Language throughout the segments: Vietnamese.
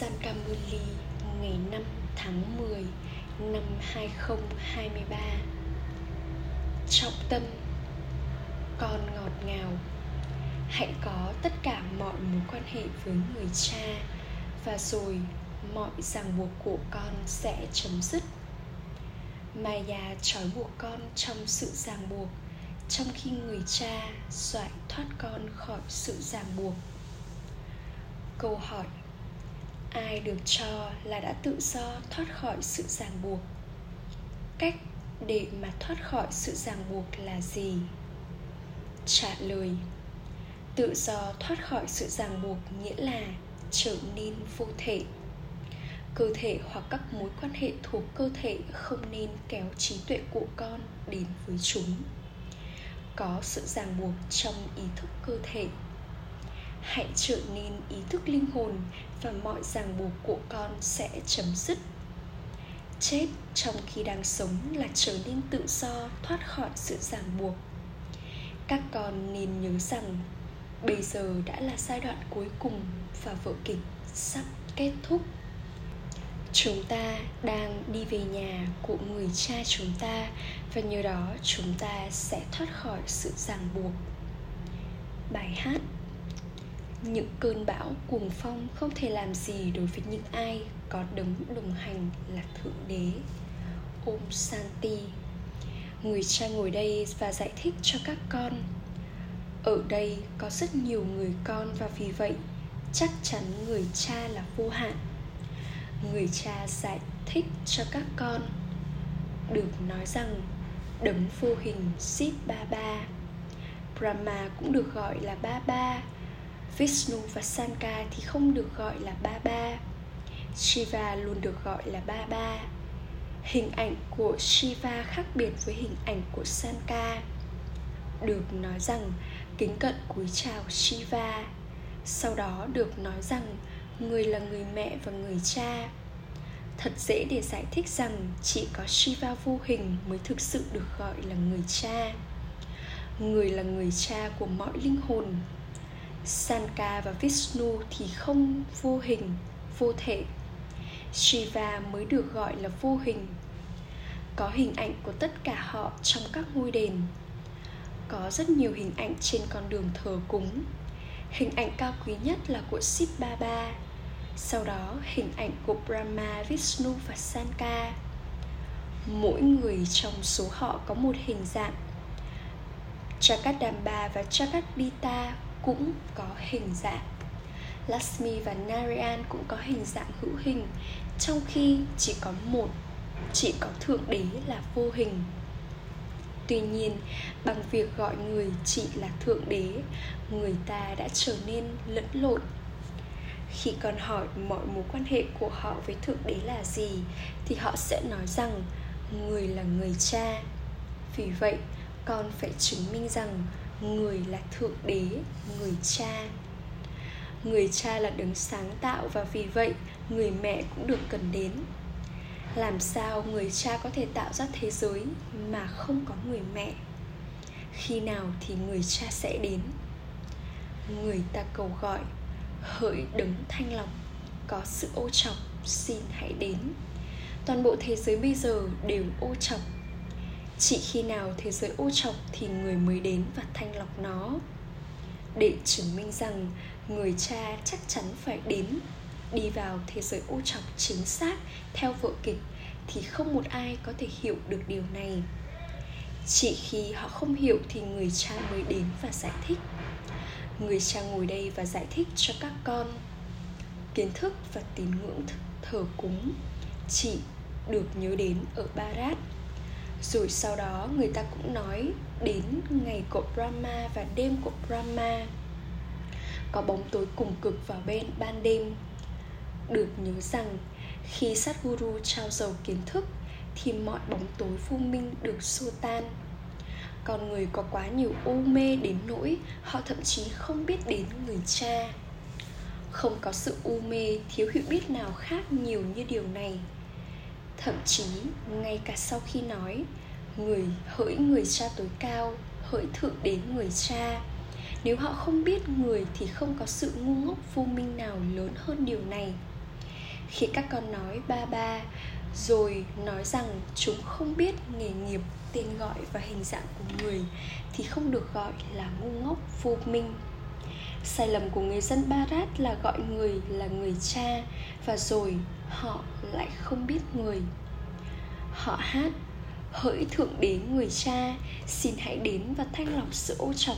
Sankamuli ngày 5 tháng 10 năm 2023 Trọng tâm, Con ngọt ngào. Hãy có tất cả mọi mối quan hệ với người cha, Và rồi mọi ràng buộc của con sẽ chấm dứt. Maya trói buộc con trong sự ràng buộc, Trong khi người cha giải thoát con khỏi sự ràng buộc. Câu hỏi ai được cho là đã tự do thoát khỏi sự ràng buộc. Cách để mà thoát khỏi sự ràng buộc là gì? Trả lời, tự do thoát khỏi sự ràng buộc nghĩa là trở nên vô thể. Cơ thể hoặc các mối quan hệ thuộc cơ thể không nên kéo trí tuệ của con đến với chúng. Có sự ràng buộc trong ý thức cơ thể hãy trở nên ý thức linh hồn và mọi ràng buộc của con sẽ chấm dứt. Chết trong khi đang sống là trở nên tự do, thoát khỏi sự ràng buộc. Các con nên nhớ rằng, bây giờ đã là giai đoạn cuối cùng và vở kịch sắp kết thúc. Chúng ta đang đi về nhà của người cha chúng ta và nhờ đó chúng ta sẽ thoát khỏi sự ràng buộc. Bài hát những cơn bão cuồng phong không thể làm gì đối với những ai có đấng đồng hành là thượng đế. Ôm santi. Người cha ngồi đây và giải thích cho các con. Ở đây có rất nhiều người con và vì vậy, chắc chắn người cha là vô hạn. Người cha giải thích cho các con. Được nói rằng, đấng vô hình Sip Ba Ba, Brahma cũng được gọi là Ba Ba. Vishnu và Sanka thì không được gọi là ba ba. Shiva luôn được gọi là ba ba. Hình ảnh của Shiva khác biệt với hình ảnh của Sanka Được nói rằng, kính cận cúi chào Shiva. Sau đó được nói rằng, người là người mẹ và người cha. Thật dễ để giải thích rằng chỉ có Shiva vô hình mới thực sự được gọi là người cha. Người là người cha của mọi linh hồn Sanka và Vishnu thì không vô hình, vô thể. Shiva mới được gọi là vô hình. Có hình ảnh của tất cả họ trong các ngôi đền. Có rất nhiều hình ảnh trên con đường thờ cúng. Hình ảnh cao quý nhất là của Sip Baba Sau đó hình ảnh của Brahma, Vishnu và Sanka. Mỗi người trong số họ có một hình dạng. Chakadamba và Chakadita cũng có hình dạng. Lakshmi và Narayan cũng có hình dạng hữu hình Trong khi chỉ có một Chỉ có Thượng Đế là vô hình. Tuy nhiên, bằng việc gọi người chỉ là Thượng Đế Người ta đã trở nên lẫn lộn. Khi còn hỏi mọi mối quan hệ của họ với Thượng Đế là gì Thì họ sẽ nói rằng người là người cha. Vì vậy, con phải chứng minh rằng người là thượng đế, người cha. Người cha là đấng sáng tạo và vì vậy, người mẹ cũng được cần đến. Làm sao người cha có thể tạo ra thế giới mà không có người mẹ? Khi nào thì người cha sẽ đến? Người ta cầu gọi, hỡi đấng thanh lọc, có sự ô trọc xin hãy đến. Toàn bộ thế giới bây giờ đều ô trọc chỉ khi nào thế giới ô trọc thì người mới đến và thanh lọc nó. Để chứng minh rằng người cha chắc chắn phải đến, đi vào thế giới ô trọc chính xác theo vở kịch thì không một ai có thể hiểu được điều này. Chỉ khi họ không hiểu thì người cha mới đến và giải thích. Người cha ngồi đây và giải thích cho các con. Kiến thức và tín ngưỡng thờ cúng chỉ được nhớ đến ở Barat rồi sau đó người ta cũng nói đến ngày của Brahma và đêm của Brahma. Có bóng tối cùng cực vào bên ban đêm. Được nhớ rằng, khi sát trao dầu kiến thức, Thì mọi bóng tối vô minh được xua tan. Còn người có quá nhiều u mê đến nỗi Họ thậm chí không biết đến người cha. Không có sự u mê thiếu hiểu biết nào khác nhiều như điều này thậm chí, ngay cả sau khi nói, người hỡi người cha tối cao, hỡi thượng đến người cha. Nếu họ không biết người thì không có sự ngu ngốc vô minh nào lớn hơn điều này. Khi các con nói ba ba, rồi nói rằng chúng không biết nghề nghiệp, tên gọi và hình dạng của người, thì không được gọi là ngu ngốc vô minh sai lầm của người dân barat là gọi người là người cha, và rồi họ lại không biết người. Họ hát, hỡi thượng đế người cha, xin hãy đến và thanh lọc sự ô trọc.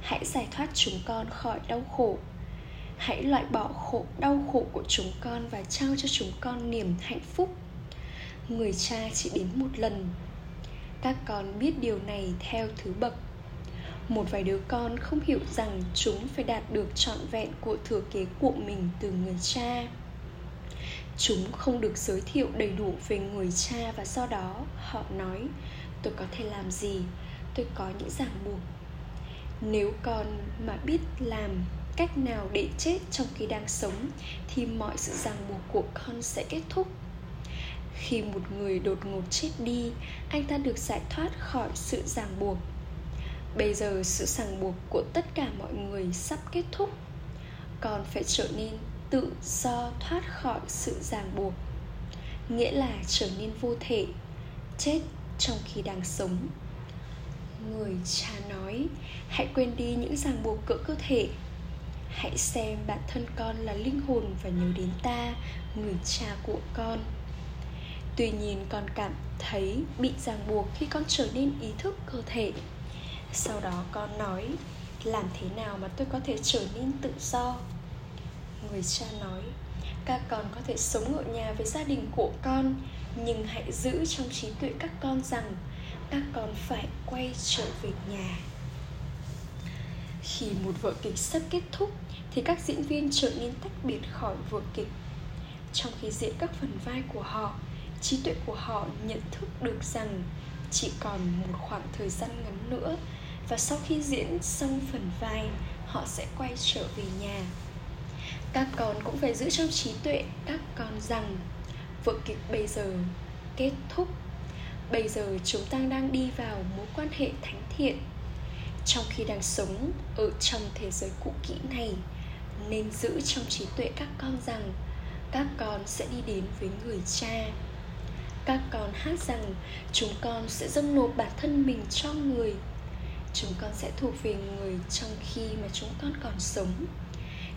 Hãy giải thoát chúng con khỏi đau khổ. Hãy loại bỏ khổ, đau khổ của chúng con và trao cho chúng con niềm hạnh phúc. Người cha chỉ đến một lần. Các con biết điều này theo thứ bậc một vài đứa con không hiểu rằng chúng phải đạt được trọn vẹn của thừa kế của mình từ người cha. Chúng không được giới thiệu đầy đủ về người cha và do đó họ nói, tôi có thể làm gì? Tôi có những ràng buộc. Nếu con mà biết làm cách nào để chết trong khi đang sống, thì mọi sự ràng buộc của con sẽ kết thúc. Khi một người đột ngột chết đi, anh ta được giải thoát khỏi sự ràng buộc bây giờ sự ràng buộc của tất cả mọi người sắp kết thúc. Còn phải trở nên tự do thoát khỏi sự ràng buộc. Nghĩa là trở nên vô thể, chết trong khi đang sống. Người cha nói, hãy quên đi những ràng buộc cỡ cơ thể. Hãy xem bản thân con là linh hồn và nhớ đến ta, người cha của con. Tuy nhiên con cảm thấy bị ràng buộc khi con trở nên ý thức cơ thể sau đó con nói, làm thế nào mà tôi có thể trở nên tự do? Người cha nói, các con có thể sống ở nhà với gia đình của con, nhưng hãy giữ trong trí tuệ các con rằng các con phải quay trở về nhà. Khi một vở kịch sắp kết thúc, thì các diễn viên trở nên tách biệt khỏi vở kịch. Trong khi diễn các phần vai của họ, trí tuệ của họ nhận thức được rằng chỉ còn một khoảng thời gian ngắn nữa và sau khi diễn xong phần vai, họ sẽ quay trở về nhà. Các con cũng phải giữ trong trí tuệ các con rằng, vở kịch bây giờ kết thúc. Bây giờ chúng ta đang đi vào mối quan hệ thánh thiện. Trong khi đang sống ở trong thế giới cũ kỹ này, nên giữ trong trí tuệ các con rằng các con sẽ đi đến với người cha. Các con hát rằng chúng con sẽ dâng nộp bản thân mình cho người chúng con sẽ thuộc về người trong khi mà chúng con còn sống.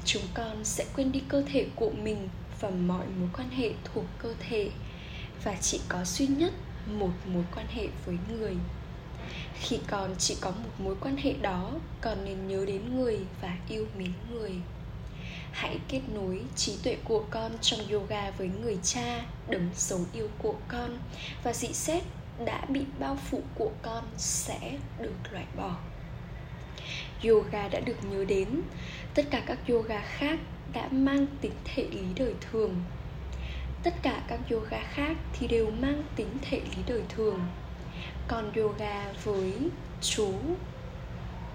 Chúng con sẽ quên đi cơ thể của mình và mọi mối quan hệ thuộc cơ thể, và chỉ có duy nhất một mối quan hệ với người. Khi còn chỉ có một mối quan hệ đó còn nên nhớ đến người và yêu mến người. Hãy kết nối trí tuệ của con trong yoga với người cha, đấng dấu yêu của con và dị xét đã bị bao phủ của con sẽ được loại bỏ. Yoga đã được nhớ đến. Tất cả các yoga khác đã mang tính thể lý đời thường. Tất cả các yoga khác thì đều mang tính thể lý đời thường. Còn yoga với chú,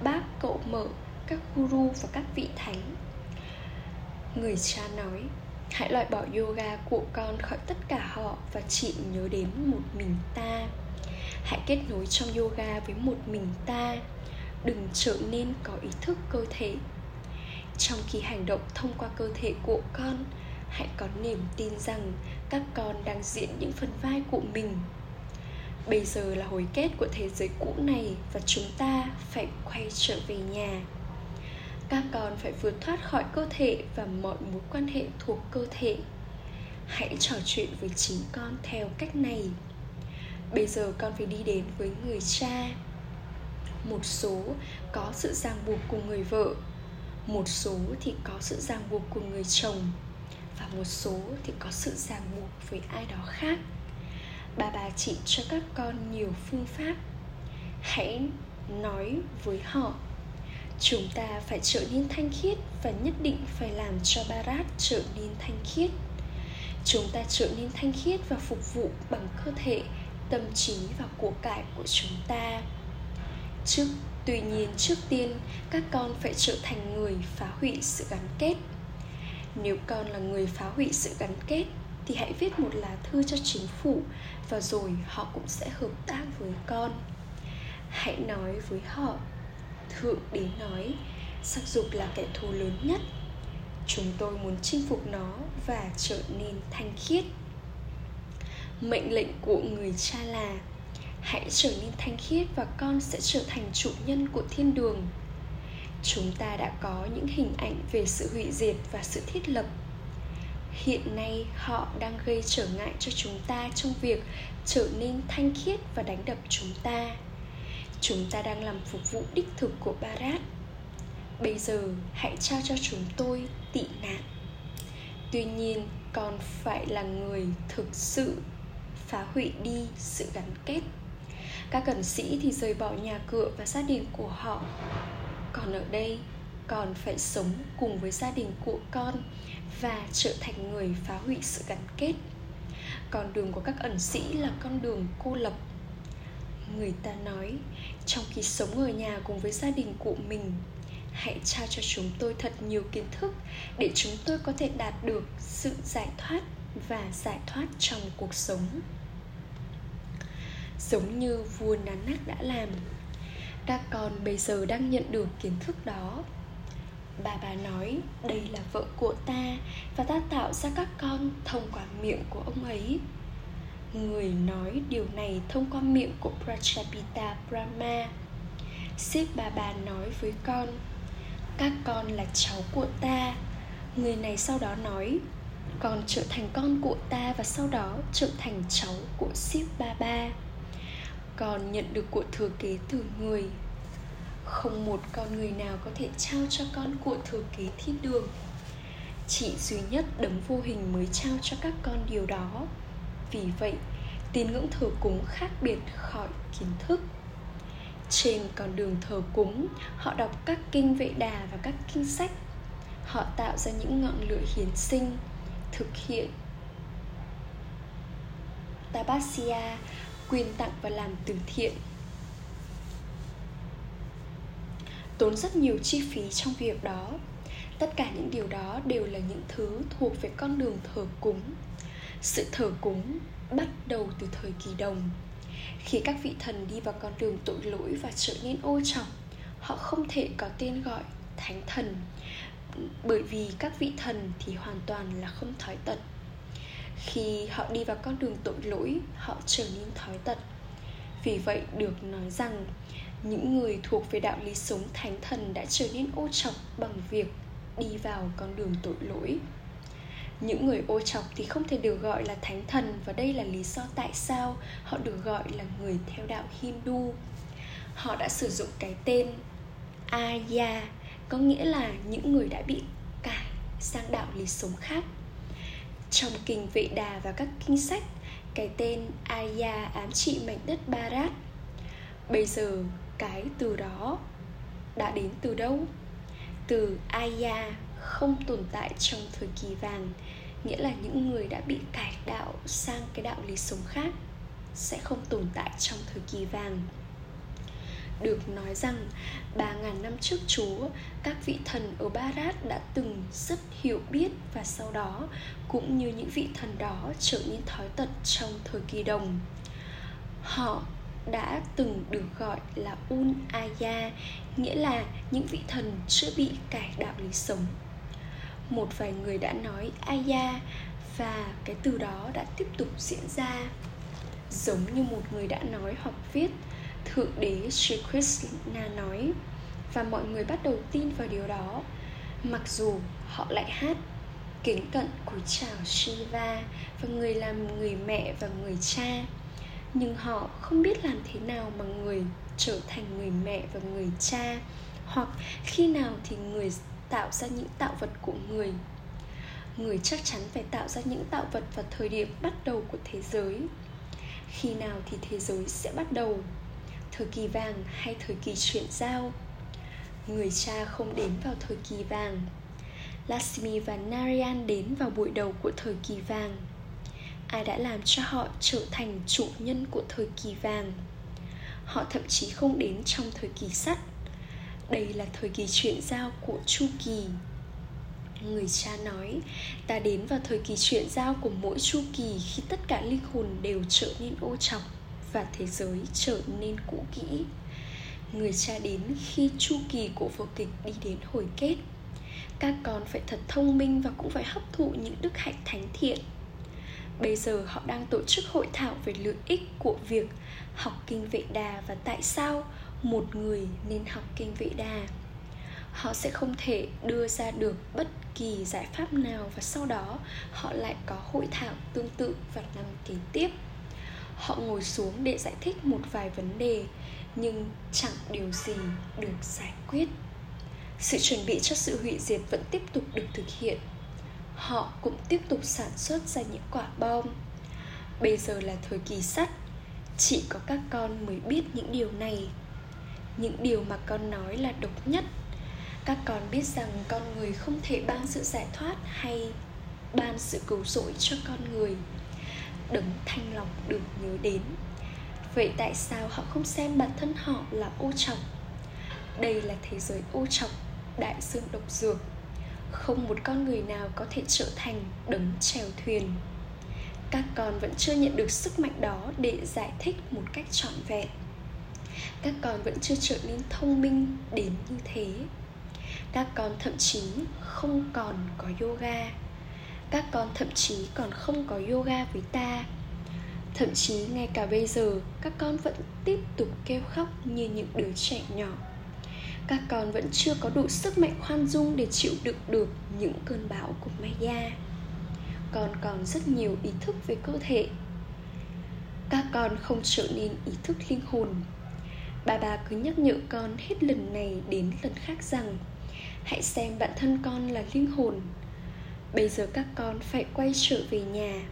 bác, cậu, mợ, các guru và các vị thánh. Người cha nói hãy loại bỏ yoga của con khỏi tất cả họ và chỉ nhớ đến một mình ta. Hãy kết nối trong yoga với một mình ta. Đừng trở nên có ý thức cơ thể. Trong khi hành động thông qua cơ thể của con, hãy có niềm tin rằng các con đang diễn những phần vai của mình. Bây giờ là hồi kết của thế giới cũ này và chúng ta phải quay trở về nhà các con phải vượt thoát khỏi cơ thể và mọi mối quan hệ thuộc cơ thể. Hãy trò chuyện với chính con theo cách này. Bây giờ con phải đi đến với người cha. Một số có sự ràng buộc của người vợ, một số thì có sự ràng buộc của người chồng, và một số thì có sự ràng buộc với ai đó khác. Bà bà chỉ cho các con nhiều phương pháp. Hãy nói với họ chúng ta phải trở nên thanh khiết và nhất định phải làm cho barat trở nên thanh khiết. Chúng ta trở nên thanh khiết và phục vụ bằng cơ thể, tâm trí và của cải của chúng ta. Trước, tuy nhiên trước tiên, các con phải trở thành người phá hủy sự gắn kết. Nếu con là người phá hủy sự gắn kết, thì hãy viết một lá thư cho chính phủ và rồi họ cũng sẽ hợp tác với con. Hãy nói với họ thượng đế nói, sắc dục là kẻ thù lớn nhất. Chúng tôi muốn chinh phục nó và trở nên thanh khiết. Mệnh lệnh của người cha là, hãy trở nên thanh khiết và con sẽ trở thành chủ nhân của thiên đường. Chúng ta đã có những hình ảnh về sự hủy diệt và sự thiết lập. Hiện nay, họ đang gây trở ngại cho chúng ta trong việc trở nên thanh khiết và đánh đập chúng ta chúng ta đang làm phục vụ đích thực của barat. Bây giờ, hãy trao cho chúng tôi tị nạn. Tuy nhiên, còn phải là người thực sự phá hủy đi sự gắn kết. Các cẩn sĩ thì rời bỏ nhà cửa và gia đình của họ. Còn ở đây, còn phải sống cùng với gia đình của con và trở thành người phá hủy sự gắn kết. Con đường của các ẩn sĩ là con đường cô lập người ta nói, trong khi sống ở nhà cùng với gia đình của mình, hãy trao cho chúng tôi thật nhiều kiến thức để chúng tôi có thể đạt được sự giải thoát và giải thoát trong cuộc sống. Giống như vua Nanak đã làm các con bây giờ đang nhận được kiến thức đó. Bà bà nói, đây là vợ của ta và ta tạo ra các con thông qua miệng của ông ấy người nói điều này thông qua miệng của Prajapita Brahma. Sip bà bà nói với con, Các con là cháu của ta. Người này sau đó nói, Con trở thành con của ta Và sau đó trở thành cháu của Sip bà Ba Con nhận được của thừa kế từ người. Không một con người nào có thể trao cho con của thừa kế thiên đường. Chỉ duy nhất đấng vô hình mới trao cho các con điều đó. Vì vậy, tín ngưỡng thờ cúng khác biệt khỏi kiến thức. Trên con đường thờ cúng họ đọc các kinh vệ đà và các kinh sách. Họ tạo ra những ngọn lửa hiến sinh thực hiện Tabasia quyên tặng và làm từ thiện. Tốn rất nhiều chi phí trong việc đó. Tất cả những điều đó đều là những thứ thuộc về con đường thờ cúng sự thờ cúng bắt đầu từ thời kỳ đồng. Khi các vị thần đi vào con đường tội lỗi và trở nên ô trọng, họ không thể có tên gọi thánh thần, bởi vì các vị thần thì hoàn toàn là không thói tật. Khi họ đi vào con đường tội lỗi, họ trở nên thói tật. Vì vậy, được nói rằng, những người thuộc về đạo lý sống thánh thần đã trở nên ô trọng bằng việc đi vào con đường tội lỗi những người ô chọc thì không thể được gọi là thánh thần và đây là lý do tại sao họ được gọi là người theo đạo hindu. Họ đã sử dụng cái tên aya, có nghĩa là những người đã bị cải sang đạo lý sống khác. Trong kinh vệ đà và các kinh sách, cái tên aya ám trị mảnh đất barat bây giờ, cái từ đó đã đến từ đâu? Từ aya không tồn tại trong thời kỳ vàng nghĩa là những người đã bị cải đạo sang cái đạo lý sống khác sẽ không tồn tại trong thời kỳ vàng được nói rằng 3.000 năm trước Chúa, các vị thần ở Barat đã từng rất hiểu biết và sau đó cũng như những vị thần đó trở nên thói tật trong thời kỳ đồng. Họ đã từng được gọi là Un Aya, nghĩa là những vị thần chưa bị cải đạo lý sống một vài người đã nói aya và cái từ đó đã tiếp tục diễn ra. Giống như một người đã nói hoặc viết, thượng đế Sri Krishna nói. Và mọi người bắt đầu tin vào điều đó. Mặc dù họ lại hát kính cận cúi chào Shiva và người làm người mẹ và người cha, nhưng họ không biết làm thế nào mà người trở thành người mẹ và người cha, hoặc khi nào thì người tạo ra những tạo vật của người. Người chắc chắn phải tạo ra những tạo vật vào thời điểm bắt đầu của thế giới. Khi nào thì thế giới sẽ bắt đầu? Thời kỳ vàng hay thời kỳ chuyển giao? Người cha không đến vào thời kỳ vàng. Lakshmi và Narayan đến vào buổi đầu của thời kỳ vàng. Ai đã làm cho họ trở thành chủ nhân của thời kỳ vàng. Họ thậm chí không đến trong thời kỳ sắt đây là thời kỳ chuyển giao của chu kỳ. Người cha nói, ta đến vào thời kỳ chuyển giao của mỗi chu kỳ khi tất cả linh hồn đều trở nên ô trọng và thế giới trở nên cũ kỹ. Người cha đến khi chu kỳ của vở kịch đi đến hồi kết. Các con phải thật thông minh và cũng phải hấp thụ những đức hạnh thánh thiện. Bây giờ họ đang tổ chức hội thảo về lợi ích của việc học kinh vệ đà và tại sao một người nên học kinh vị đà. Họ sẽ không thể đưa ra được bất kỳ giải pháp nào và sau đó họ lại có hội thảo tương tự vào năm kế tiếp. Họ ngồi xuống để giải thích một vài vấn đề, nhưng chẳng điều gì được giải quyết. Sự chuẩn bị cho sự hủy diệt vẫn tiếp tục được thực hiện. Họ cũng tiếp tục sản xuất ra những quả bom. Bây giờ là thời kỳ sắt. Chỉ có các con mới biết những điều này những điều mà con nói là độc nhất. Các con biết rằng con người không thể ban sự giải thoát hay ban sự cứu rỗi cho con người. Đấng thanh lọc được nhớ đến. Vậy tại sao họ không xem bản thân họ là ô trọc đây là thế giới ô trọc đại dương độc dược. Không một con người nào có thể trở thành đấng chèo thuyền. Các con vẫn chưa nhận được sức mạnh đó để giải thích một cách trọn vẹn các con vẫn chưa trở nên thông minh đến như thế các con thậm chí không còn có yoga các con thậm chí còn không có yoga với ta thậm chí ngay cả bây giờ, các con vẫn tiếp tục kêu khóc như những đứa trẻ nhỏ các con vẫn chưa có đủ sức mạnh khoan dung để chịu đựng được những cơn bão của Maya. Con còn rất nhiều ý thức về cơ thể. Các con không trở nên ý thức linh hồn. Bà bà cứ nhắc nhở con hết lần này đến lần khác rằng, hãy xem bản thân con là linh hồn. Bây giờ các con phải quay trở về nhà.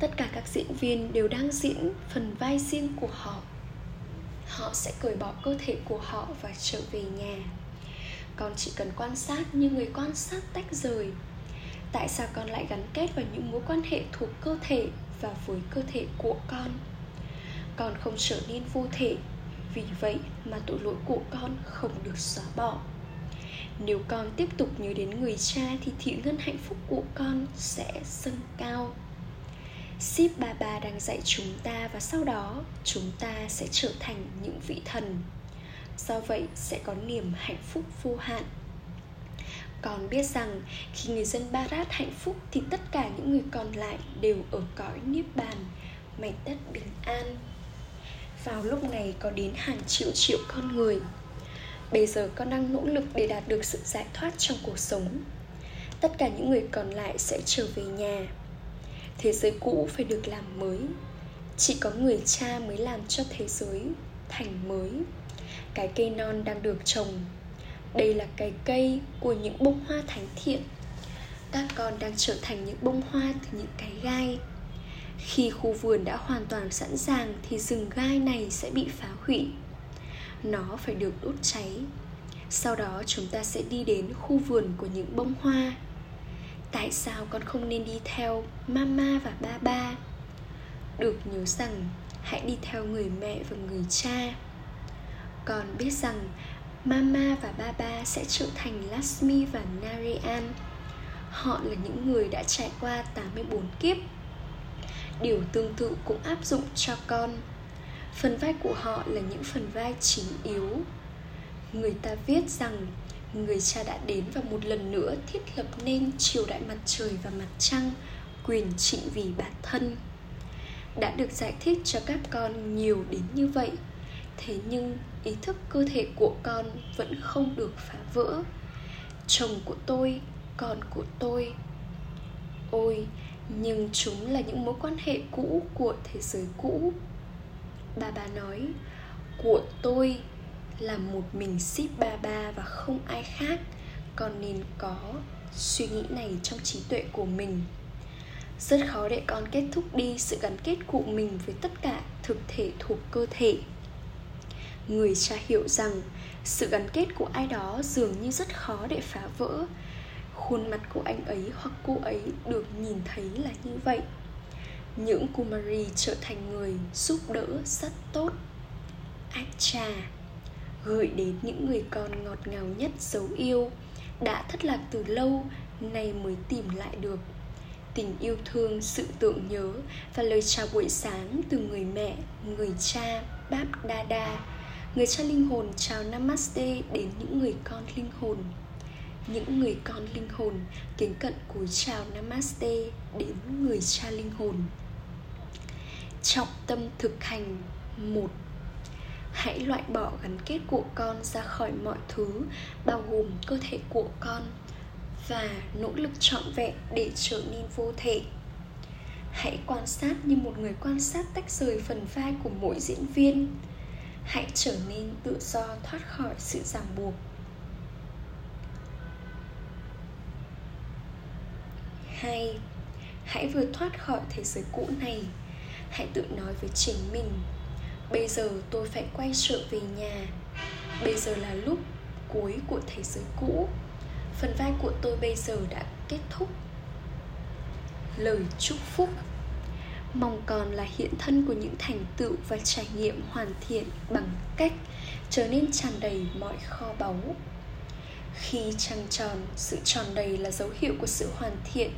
Tất cả các diễn viên đều đang diễn phần vai riêng của họ. Họ sẽ cởi bỏ cơ thể của họ và trở về nhà. Con chỉ cần quan sát như người quan sát tách rời. Tại sao con lại gắn kết vào những mối quan hệ thuộc cơ thể và với cơ thể của con? Con không trở nên vô thể vì vậy mà tội lỗi của con không được xóa bỏ nếu con tiếp tục nhớ đến người cha thì thị ngân hạnh phúc của con sẽ dâng cao Sip Bà Bà đang dạy chúng ta và sau đó chúng ta sẽ trở thành những vị thần. Do vậy sẽ có niềm hạnh phúc vô hạn. Còn biết rằng khi người dân Barat hạnh phúc thì tất cả những người còn lại đều ở cõi niết bàn, mảnh đất bình an. Vào lúc này có đến hàng triệu triệu con người. Bây giờ con đang nỗ lực để đạt được sự giải thoát trong cuộc sống. Tất cả những người còn lại sẽ trở về nhà. Thế giới cũ phải được làm mới. Chỉ có người cha mới làm cho thế giới thành mới. Cái cây non đang được trồng. Đây là cái cây của những bông hoa thánh thiện. Các con đang trở thành những bông hoa từ những cái gai khi khu vườn đã hoàn toàn sẵn sàng thì rừng gai này sẽ bị phá hủy. Nó phải được đốt cháy. Sau đó chúng ta sẽ đi đến khu vườn của những bông hoa. Tại sao con không nên đi theo mama và ba ba được nhớ rằng, hãy đi theo người mẹ và người cha. Con biết rằng mama và ba ba sẽ trở thành Lasmi và Narayan. Họ là những người đã trải qua 84 kiếp. Điều tương tự cũng áp dụng cho con. Phần vai của họ là những phần vai chính yếu. Người ta viết rằng người cha đã đến và một lần nữa thiết lập nên triều đại mặt trời và mặt trăng, quyền trị vì bản thân. Đã được giải thích cho các con nhiều đến như vậy, thế nhưng ý thức cơ thể của con vẫn không được phá vỡ. Chồng của tôi, con của tôi. Ôi nhưng chúng là những mối quan hệ cũ của thế giới cũ. Bà bà nói, của tôi là một mình ship ba ba và không ai khác con nên có suy nghĩ này trong trí tuệ của mình. Rất khó để con kết thúc đi sự gắn kết của mình với tất cả thực thể thuộc cơ thể. Người cha hiểu rằng sự gắn kết của ai đó dường như rất khó để phá vỡ khuôn mặt của anh ấy hoặc cô ấy được nhìn thấy là như vậy. Những kumari trở thành người giúp đỡ rất tốt. Ách trà gửi đến những người con ngọt ngào nhất dấu yêu, đã thất lạc từ lâu, nay mới tìm lại được. Tình yêu thương, sự tưởng nhớ và lời chào buổi sáng từ người mẹ, người cha báp đa đa. Người cha linh hồn chào namaste đến những người con linh hồn những người con linh hồn, kính cận cúi chào namaste đến người cha linh hồn. Trọng tâm thực hành, một, hãy loại bỏ gắn kết của con ra khỏi mọi thứ, bao gồm cơ thể của con, và nỗ lực trọn vẹn để trở nên vô thể. Hãy quan sát như một người quan sát tách rời phần vai của mỗi diễn viên. Hãy trở nên tự do thoát khỏi sự ràng buộc. Hai hãy vượt thoát khỏi thế giới cũ này. Hãy tự nói với chính mình, bây giờ tôi phải quay trở về nhà. Bây giờ là lúc cuối của thế giới cũ. Phần vai của tôi bây giờ đã kết thúc. Lời chúc phúc. Mong còn là hiện thân của những thành tựu và trải nghiệm hoàn thiện bằng cách trở nên tràn đầy mọi kho báu khi trăng tròn, sự tròn đầy là dấu hiệu của sự hoàn thiện,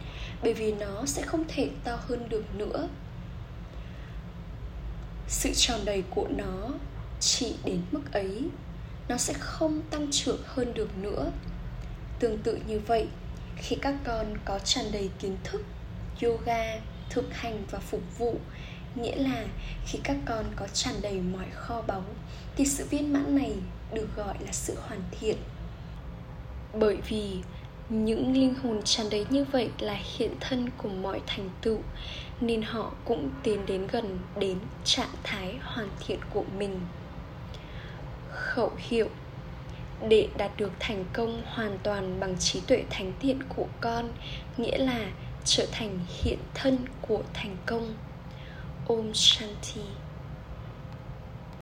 bởi vì nó sẽ không thể to hơn được nữa. Sự tròn đầy của nó chỉ đến mức ấy, nó sẽ không tăng trưởng hơn được nữa. Tương tự như vậy, khi các con có tràn đầy kiến thức, yoga, thực hành và phục vụ, nghĩa là khi các con có tràn đầy mọi kho báu, thì sự viên mãn này được gọi là sự hoàn thiện bởi vì những linh hồn tràn đầy như vậy là hiện thân của mọi thành tựu, nên họ cũng tiến đến gần đến trạng thái hoàn thiện của mình. Khẩu hiệu, để đạt được thành công hoàn toàn bằng trí tuệ thánh thiện của con, nghĩa là trở thành hiện thân của thành công. Om shanti.